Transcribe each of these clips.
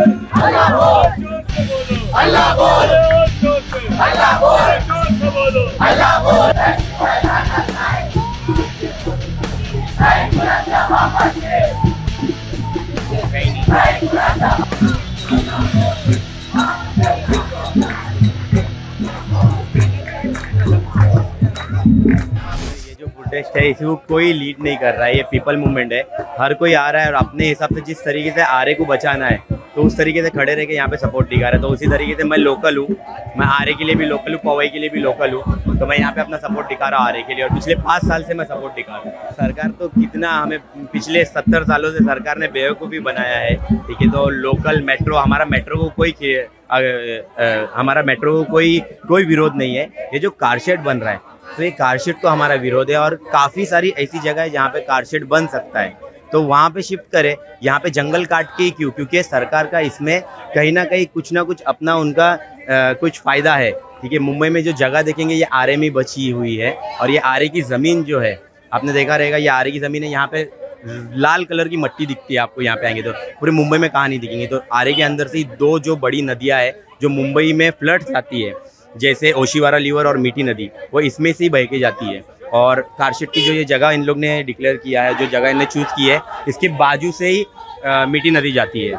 अल्लाह बोल अल्लाह बोल अल्लाह बोल ये जो प्रोटेस्ट है इसको कोई लीड नहीं कर रहा है, ये पीपल मूवमेंट है। हर कोई आ रहा है और अपने हिसाब से जिस तरीके से आरे को बचाना है तो उस तरीके से खड़े रह के यहाँ पे सपोर्ट दिखा रहा है। तो उसी तरीके से मैं लोकल हूँ। मैं आरे के लिए भी लोकल हूँ, पवई के लिए भी लोकल हूँ। तो मैं यहाँ पे अपना सपोर्ट दिखा रहा हूँ आरे के लिए और पिछले पाँच साल से मैं सपोर्ट दिखा रहा हूँ। सरकार तो कितना हमें पिछले सत्तर सालों से सरकार ने बेवकूफ़ी बनाया है, ठीक है? तो लोकल मेट्रो हमारा मेट्रो को कोई हमारा मेट्रो को कोई कोई विरोध नहीं है। ये जो कारशेड बन रहा है तो ये कारशेड तो हमारा विरोध है और काफ़ी सारी ऐसी जगह है जहाँ पे कारशेड बन सकता है। तो वहाँ पे शिफ्ट करें। यहाँ पे जंगल काट के ही क्यों? क्योंकि सरकार का इसमें कहीं ना कहीं कुछ ना कुछ अपना उनका अ, कुछ फ़ायदा है। ठीक है मुंबई में जो जगह देखेंगे ये आरे में बची हुई है और ये आरे की ज़मीन जो है आपने देखा रहेगा ये आरे की ज़मीन है यहाँ पे लाल कलर की मट्टी दिखती है आपको यहाँ पे आएँगे तो। पूरे मुंबई में कहाँ नहीं दिखेंगे। तो आरे के अंदर से ही दो जो बड़ी नदियाँ है जो मुंबई में फ्लड जाती है जैसे ओशीवारा लीवर और मीठी नदी वो इसमें से ही बह के जाती है। और कारशेट की जो ये जगह इन लोग ने डिक्लेयर किया है जो जगह इन्हें चूज़ की है इसके बाजू से ही अ, मीठी नदी जाती है।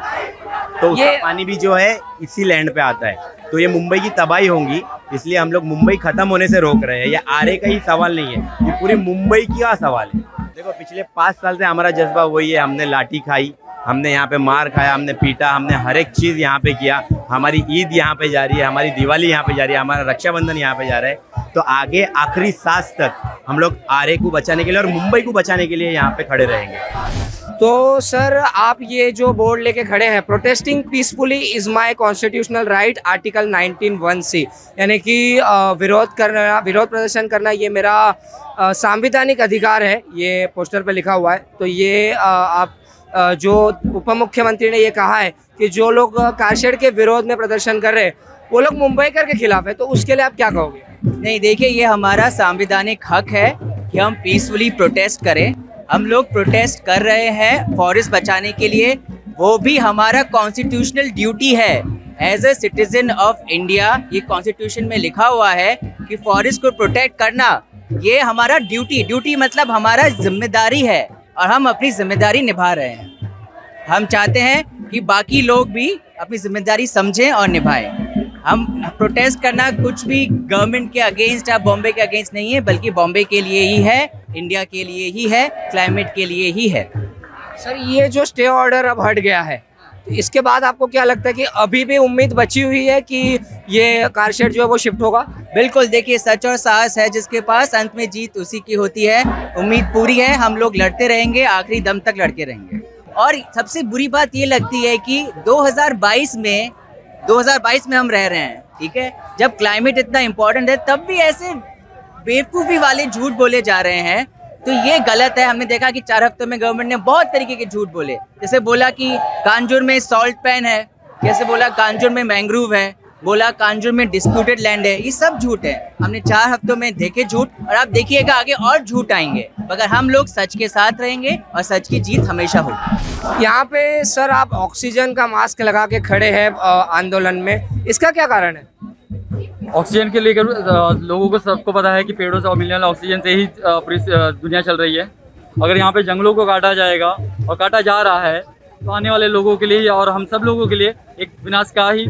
तो उसका ये- पानी भी जो है इसी लैंड पे आता है। तो ये मुंबई की तबाही होंगी इसलिए हम लोग मुंबई खत्म होने से रोक रहे हैं। ये आरे का ही सवाल नहीं है ये पूरी मुंबई का सवाल है। देखो पिछले पाँच साल से हमारा जज्बा वही है हमने लाठी खाई हमने यहाँ पे मार खाया, हमने पीटा, हमने हर एक चीज़ यहाँ पे किया। हमारी ईद यहाँ पे जा रही है, हमारी दिवाली यहाँ पे जा रही है, हमारा रक्षाबंधन यहाँ पे जा रहा है। तो आगे आखिरी सांस तक हम लोग आरे को बचाने के लिए और मुंबई को बचाने के लिए यहाँ पे खड़े रहेंगे। तो सर, आप ये जो बोर्ड लेके खड़े हैं protesting peacefully is my constitutional right article 19 one C यानी कि विरोध करना, विरोध प्रदर्शन करना ये मेरा संवैधानिक अधिकार है, ये पोस्टर पे लिखा हुआ है। तो ये आप जो उप मुख्यमंत्री ने ये कहा है कि जो लोग कारशेड के विरोध में प्रदर्शन कर रहे हैं, वो लोग मुंबई कर के खिलाफ है तो उसके लिए आप क्या कहोगे? नहीं, देखिए, ये हमारा संवैधानिक हक है कि हम पीसफुली प्रोटेस्ट करें। हम लोग प्रोटेस्ट कर रहे हैं फॉरेस्ट बचाने के लिए। वो भी हमारा कॉन्स्टिट्यूशनल ड्यूटी है। As a citizen of India ये कॉन्स्टिट्यूशन में लिखा हुआ है कि फॉरेस्ट को प्रोटेक्ट करना, ये हमारा ड्यूटी ड्यूटी मतलब हमारा ज़िम्मेदारी है। और हम अपनी ज़िम्मेदारी निभा रहे हैं। हम चाहते हैं कि बाकी लोग भी अपनी ज़िम्मेदारी समझें और निभाएँ। हम प्रोटेस्ट करना कुछ भी गवर्नमेंट के अगेंस्ट या बॉम्बे के अगेंस्ट नहीं है, बल्कि बॉम्बे के लिए ही है इंडिया के लिए ही है क्लाइमेट के लिए ही है। सर ये जो स्टे ऑर्डर अब हट गया है इसके बाद आपको क्या लगता है कि अभी भी उम्मीद बची हुई है कि ये कारशेड जो है वो शिफ्ट होगा? बिल्कुल, देखिए, सच और साहस है जिसके पास, अंत में जीत उसी की होती है। उम्मीद पूरी है, हम लोग लड़ते रहेंगे, आखिरी दम तक लड़के रहेंगे। और सबसे बुरी बात ये लगती है कि 2022 में 2022 में हम रह रहे हैं, ठीक है? जब क्लाइमेट इतना इम्पोर्टेंट है, तब भी ऐसे बेवकूफ़ी वाले झूठ बोले जा रहे हैं तो ये गलत है। हमने देखा कि चार हफ्तों में गवर्नमेंट ने बहुत तरीके के झूठ बोले। जैसे बोला कि कांजूर में सॉल्ट पैन है, जैसे बोला कांजूर में मैंग्रोव है, बोला कांजूर में डिस्प्यूटेड लैंड है, ये सब झूठ है। हमने चार हफ्तों में देखे झूठ और आप देखिएगा आगे और झूठ आएँगे। मगर हम लोग सच के साथ रहेंगे और सच की जीत हमेशा होगी। यहाँ पे सर आप ऑक्सीजन का मास्क लगा के खड़े हैं आंदोलन में। इसका क्या कारण है? ऑक्सीजन के अ, लोगों को सबको पता है कि पेड़ों से मिलने वाले ऑक्सीजन से ही दुनिया चल रही है। अगर यहाँ पे जंगलों को काटा जाएगा और काटा जा रहा है तो आने वाले लोगों के लिए और हम सब लोगों के लिए एक विनाश का ही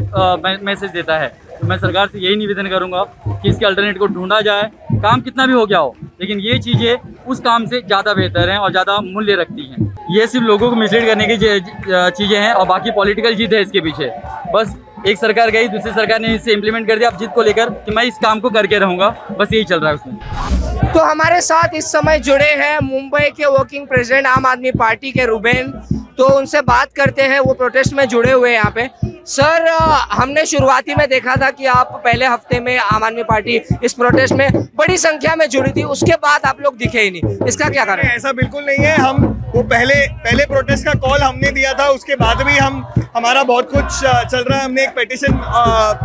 मैसेज देता है। तो मैं सरकार से यही निवेदन करूँगा कि इसके अल्टरनेट को ढूंढा जाए। काम कितना भी हो गया हो लेकिन ये चीज़ें उस काम से ज़्यादा बेहतर हैं और ज़्यादा मूल्य रखती हैं। ये सिर्फ़ लोगों को मिसलीड करने की चीज़ें हैं और बाकी पॉलिटिकल जीत है इसके पीछे। बस एक सरकार गई, दूसरी सरकार ने इसे इम्प्लीमेंट कर दिया, अब जीत को लेकर कि मैं इस काम को करके रहूँगा। बस यही चल रहा है उसमें। तो हमारे साथ इस समय जुड़े हैं मुंबई के वर्किंग प्रेसिडेंट आम आदमी पार्टी के रूबेन। तो उनसे बात करते हैं, वो प्रोटेस्ट में जुड़े हुए हैं यहाँ पे। सर हमने शुरुआती में देखा था कि आप पहले हफ़्ते में आम आदमी पार्टी इस प्रोटेस्ट में बड़ी संख्या में जुड़ी थी उसके बाद आप लोग दिखे ही नहीं। इसका क्या कारण? ऐसा बिल्कुल नहीं है हम वो पहले पहले प्रोटेस्ट का कॉल हमने दिया था उसके बाद भी हम हमारा बहुत कुछ चल रहा है हमने एक पेटिशन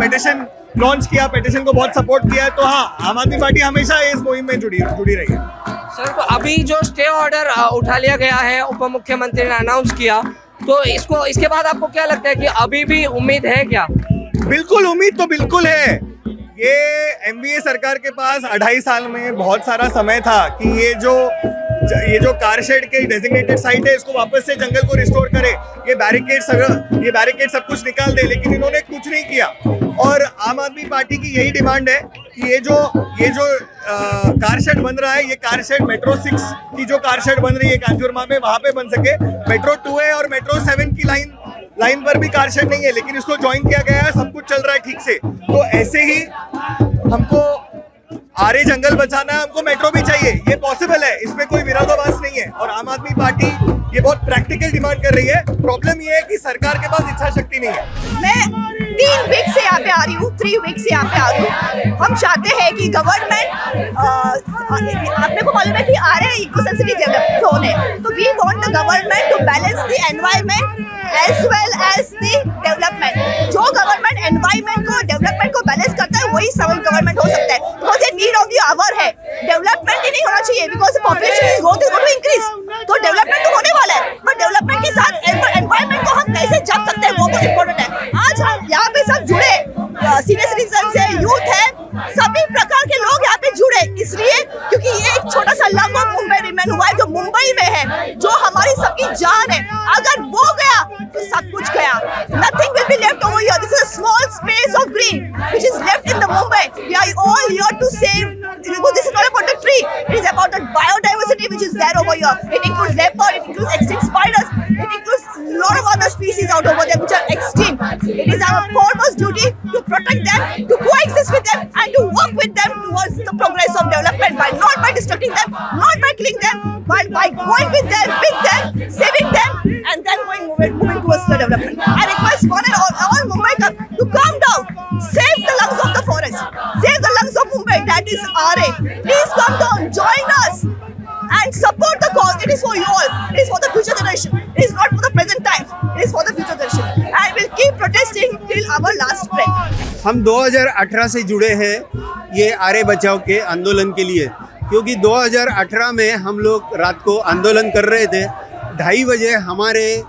पेटिशन लॉन्च किया पेटिशन को बहुत सपोर्ट किया है तो हाँ आम आदमी पार्टी हमेशा इस मुहिम में जुड़ी जुड़ी रही है। सर तो अभी जो स्टे ऑर्डर उठा लिया गया है उप मुख्यमंत्री ने अनाउंस किया तो इसको, इसके बाद आपको क्या लगता है कि अभी भी उम्मीद है क्या? बिल्कुल, उम्मीद तो बिल्कुल है। ये एमवीए सरकार के पास अढ़ाई साल में बहुत सारा समय था कि ये जो ये जो कार शेड के डेजिग्नेटेड साइट है, इसको वापस से जंगल को रिस्टोर करे। ये बैरिकेड सब ये बैरिकेड सब कुछ निकाल दे, लेकिन इन्होंने कुछ नहीं किया। और आम आदमी पार्टी की यही डिमांड है कि ये जो ये जो कार शेड बन रहा है, ये कार शेड मेट्रो सिक्स की जो कार शेड बन रही है कांजुरमा में वहाँ पे बन सके। मेट्रो टू है और मेट्रो सेवन की लाइन लाइन पर भी कार शेड नहीं है, लेकिन इसको ज्वाइन किया गया है, सब कुछ चल रहा है ठीक से। तो ऐसे ही हमको आरे जंगल बचाना है, हमको मेट्रो भी चाहिए, ये पॉसिबल है, इसमें कोई विरोधाभास नहीं है। और आम आदमी पार्टी ये बहुत प्रैक्टिकल डिमांड कर रही है। प्रॉब्लम ये है कि सरकार के पास इच्छा शक्ति नहीं है। मैं तीन वीक से यहाँ पे आ रही हूँ थ्री वीक से यहाँ पे आ रही हूँ। हम चाहते हैं कि गवर्नमेंट अपने को मालूम है कि आ रहे हैं इको सेंसिटिव डेवलप जोन है। तो we want the government to balance the environment as well as the development जो गवर्नमेंट एनवायरमेंट को डेवलपमेंट को बैलेंस करता है, वही सब गवर्नमेंट हो सकता है। बिकॉज़ ये नीड ऑफ़ द आवर है। डेवलपमेंट ही नहीं होना चाहिए because population growth is going to increase तो डेवलपमेंट तो होने वाला है बट डेवलपमेंट के साथ जान है अगर वो गया तो सब कुछ गया nothing will be left over here this is a small space of green which is left in the Mumbai we are all here to save this is not about the tree it is about the biodiversity which is there over here it includes leopard it includes extinct spiders it includes a lot of other species out over there which are extinct it is our foremost duty to protect them to coexist with them and to work with them towards the progress of development by not by destructing them, not by killing them, but by going with them, with them, saving them, and then going moving, moving towards the development. I request one and all, all Mumbai to calm down, save the lungs of the forest, save the lungs of Mumbai. That is RA. Please come down, join us. And support the cause. It is for you all. It is for the future generation. It is not for the present time. It is for the future generation. And we'll keep protesting till our last. हम 2018 से जुड़े हैं ये आर्य बचाव के आंदोलन के लिए। क्योंकि 2018 में हम लोग रात को आंदोलन कर रहे थे। ढाई बजे हमारे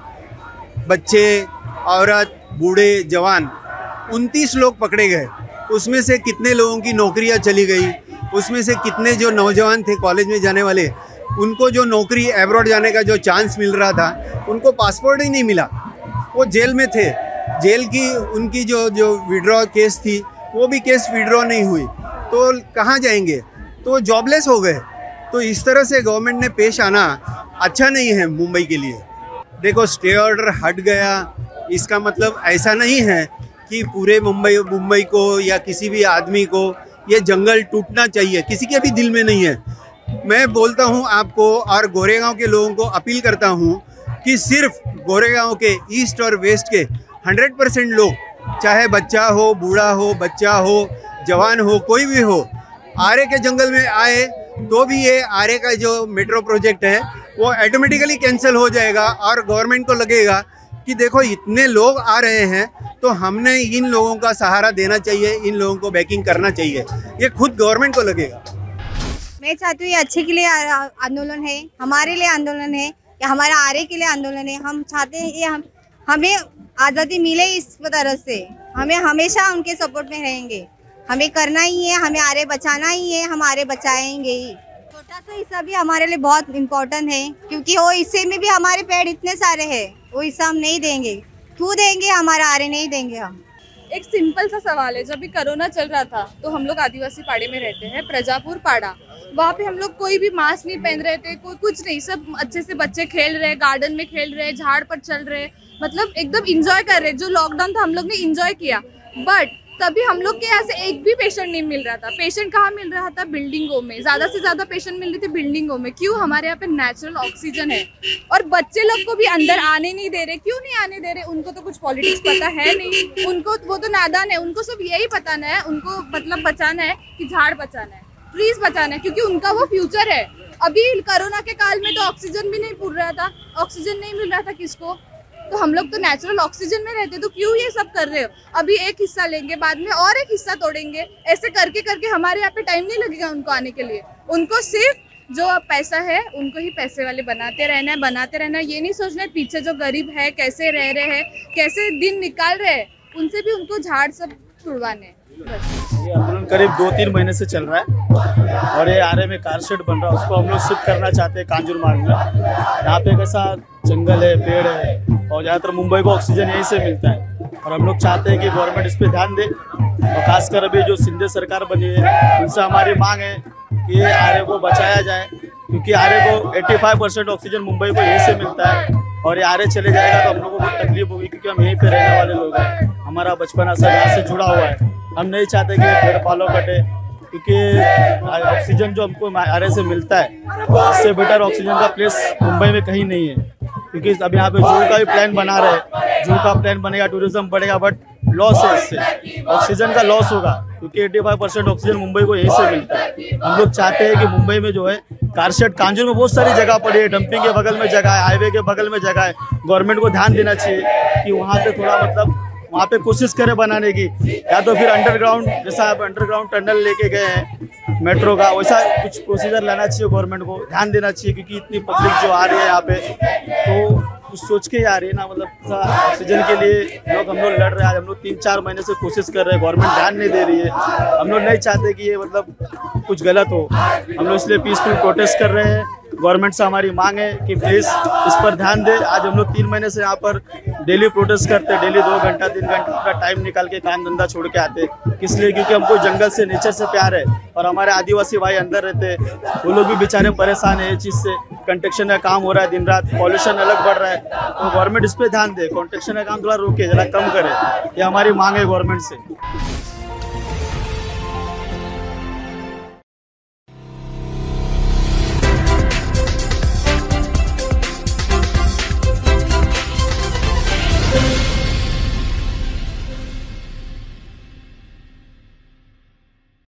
बच्चे, औरत, बूढ़े, जवान उनतीस लोग पकड़े गए। उसमें से कितने लोगों की नौकरियाँ चली गई? उसमें से कितने जो नौजवान थे कॉलेज में जाने वाले, उनको जो नौकरी एब्रॉड जाने का जो चांस मिल रहा था, उनको पासपोर्ट ही नहीं मिला। वो जेल में थे। जेल की उनकी जो जो विड्रॉ केस थी, वो भी केस विड्रॉ नहीं हुई। तो कहाँ जाएँगे? तो जॉबलेस हो गए। तो इस तरह से गवर्नमेंट ने पेश आना अच्छा नहीं है मुंबई के लिए। देखो स्टे ऑर्डर हट गया। इसका मतलब ऐसा नहीं है कि पूरे मुंबई मुंबई को या किसी भी आदमी को ये जंगल टूटना चाहिए। किसी के भी दिल में नहीं है। मैं बोलता हूँ आपको और गोरेगांव के लोगों को अपील करता हूँ कि सिर्फ़ गोरेगांव के ईस्ट और वेस्ट के हंड्रेड परसेंट लोग, चाहे बच्चा हो, बूढ़ा हो, बच्चा हो, जवान हो, कोई भी हो, आरे के जंगल में आए तो भी ये आरे का जो मेट्रो प्रोजेक्ट है, वो ऑटोमेटिकली कैंसिल हो जाएगा और गवर्नमेंट को लगेगा कि देखो, इतने लोग आ रहे हैं तो हमने इन लोगों का सहारा देना चाहिए, इन लोगों को बैकिंग करना चाहिए। ये खुद गवर्नमेंट को लगेगा। मैं चाहती हूँ ये अच्छे के लिए आंदोलन है, हमारे लिए आंदोलन है, या हमारा आरे के लिए आंदोलन है, हम चाहते हैं ये हम हमें आज़ादी मिले इस तरह से। हमें हमेशा उनके सपोर्ट में रहेंगे। हमें करना ही है, हमें आरे बचाना ही है, हम आरे बचाएँगे ही। छोटा सा हिस्सा भी हमारे लिए बहुत इम्पोर्टेंट है, क्योंकि वो हिस्से में भी हमारे पेड़ इतने सारे हैं, वो हिस्सा हम नहीं देंगे। क्यों देंगे, हमारा आरे नहीं देंगे हम। एक सिंपल सा सवाल है, जब भी कोरोना चल रहा था तो हम लोग आदिवासी पाड़े में रहते हैं, प्रजापुर पाड़ा। वहाँ पे हम लोग कोई भी मास्क नहीं पहन रहे थे, कोई कुछ नहीं, सब अच्छे से बच्चे खेल रहे गार्डन में खेल रहे, झाड़ पर चल रहे मतलब एकदम इंजॉय कर रहे, जो लॉकडाउन था, हम लोग ने इंजॉय किया। बट तभी हम लोग के यहाँ से एक भी पेशेंट नहीं मिल रहा था। पेशेंट कहाँ मिल रहा था? बिल्डिंगों में। ज़्यादा से ज़्यादा पेशेंट मिल रहे थे बिल्डिंगों में। क्यों? हमारे यहाँ पे नेचुरल ऑक्सीजन है। और बच्चे लोग को भी अंदर आने नहीं दे रहे। क्यों नहीं आने दे रहे? उनको तो कुछ पॉलिटिक्स पता है नहीं। उनको वो तो नादान है। उनको सब यही बताना है। उनको मतलब बचाना है कि झाड़ बचाना है। ट्रीज बचाना है, क्योंकि उनका वो फ्यूचर है। अभी कोरोना के काल में तो ऑक्सीजन भी नहीं पूर रहा था। ऑक्सीजन नहीं मिल रहा था किसको? तो हम लोग तो नेचुरल ऑक्सीजन में रहते तो क्यों ये सब कर रहे हो? अभी एक हिस्सा लेंगे, बाद में और एक हिस्सा तोड़ेंगे। ऐसे करके करके हमारे यहाँ पे टाइम नहीं लगेगा उनको आने के लिए। उनको सिर्फ़ जो अब पैसा है, उनको ही पैसे वाले बनाते रहना है, बनाते रहना ये नहीं सोचना है, पीछे जो गरीब है, कैसे रह रहे हैं, कैसे दिन निकाल रहे हैं, उनसे भी उनको झाड़ सब छुड़वाने। ये आंदोलन करीब दो तीन महीने से चल रहा है। और ये आरे में कार बन रहा है, उसको हम लोग शिफ्ट करना चाहते हैं कांजूर मार्ग में। यहाँ पे कैसा जंगल है, पेड़ है, और ज़्यादातर मुंबई को ऑक्सीजन यहीं से मिलता है। और हम लोग चाहते हैं कि गवर्नमेंट इस पर ध्यान दे, और खासकर अभी जो सिंधे सरकार बनी है, उनसे हमारी मांग है कि आर्य को बचाया जाए, क्योंकि आर्य को 85 परसेंट ऑक्सीजन मुंबई को यहीं से मिलता है, और ये आर्य चले जाएगा तो हम लोगों को बहुत तकलीफ़ होगी, क्योंकि हम यहीं पे रहने वाले लोग हैं। हमारा बचपना सब यहाँ से जुड़ा हुआ है। हम नहीं चाहते कि पेड़ पालो कटे क्योंकि ऑक्सीजन जो हमको आरे से मिलता है, उससे बेटर ऑक्सीजन का प्लेस मुंबई में कहीं नहीं है। क्योंकि अब यहाँ पे जू का भी प्लान बना रहे हैं। जू का प्लान बनेगा टूरिज़्म बढ़ेगा बट लॉस है इससे। ऑक्सीजन का लॉस होगा, क्योंकि 85 परसेंट ऑक्सीजन मुंबई को यहीं से मिलता है। हम लोग चाहते हैं कि मुंबई में जो है कारशेड कांजूर में बहुत सारी जगह पड़ी है। डंपिंग के बगल में जगह है हाईवे के बगल में जगह है। गवर्नमेंट को ध्यान देना चाहिए कि वहाँ पे थोड़ा मतलब वहाँ पे कोशिश करें बनाने की। या तो फिर अंडरग्राउंड जैसा आप अंडरग्राउंड टनल लेके गए हैं मेट्रो का, वैसा कुछ प्रोसीजर लाना चाहिए गवर्नमेंट को। ध्यान देना चाहिए क्योंकि इतनी पब्लिक जो आ रही है यहाँ पे तो कुछ सोच के ही आ रही है ना मतलब ऑक्सीजन के लिए लोग हम लोग लड़ रहे हैं। हम लोग तीन चार महीने से कोशिश कर रहे हैं गवर्नमेंट ध्यान नहीं दे रही है। हम लोग नहीं चाहते कि ये मतलब कुछ गलत हो। हम लोग इसलिए पीसफुल प्रोटेस्ट कर रहे हैं। गवर्नमेंट से हमारी मांग है कि प्लीज़ इस पर ध्यान दे। आज हम लोग तीन महीने से यहाँ पर डेली प्रोटेस्ट करते डेली दो घंटा, तीन घंटा का टाइम निकाल के काम धंधा छोड़ के आते। किस लिए? क्योंकि हमको जंगल से नेचर से प्यार है और हमारे आदिवासी भाई अंदर रहते वो लोग भी बेचारे परेशान है ये चीज़ से। कंस्ट्रक्शन का काम हो रहा है दिन रात पॉल्यूशन अलग बढ़ रहा है। तो गवर्नमेंट इस पर ध्यान दे कंस्ट्रक्शन का काम थोड़ा रोके, जरा कम करे। ये हमारी मांग है गवर्नमेंट से।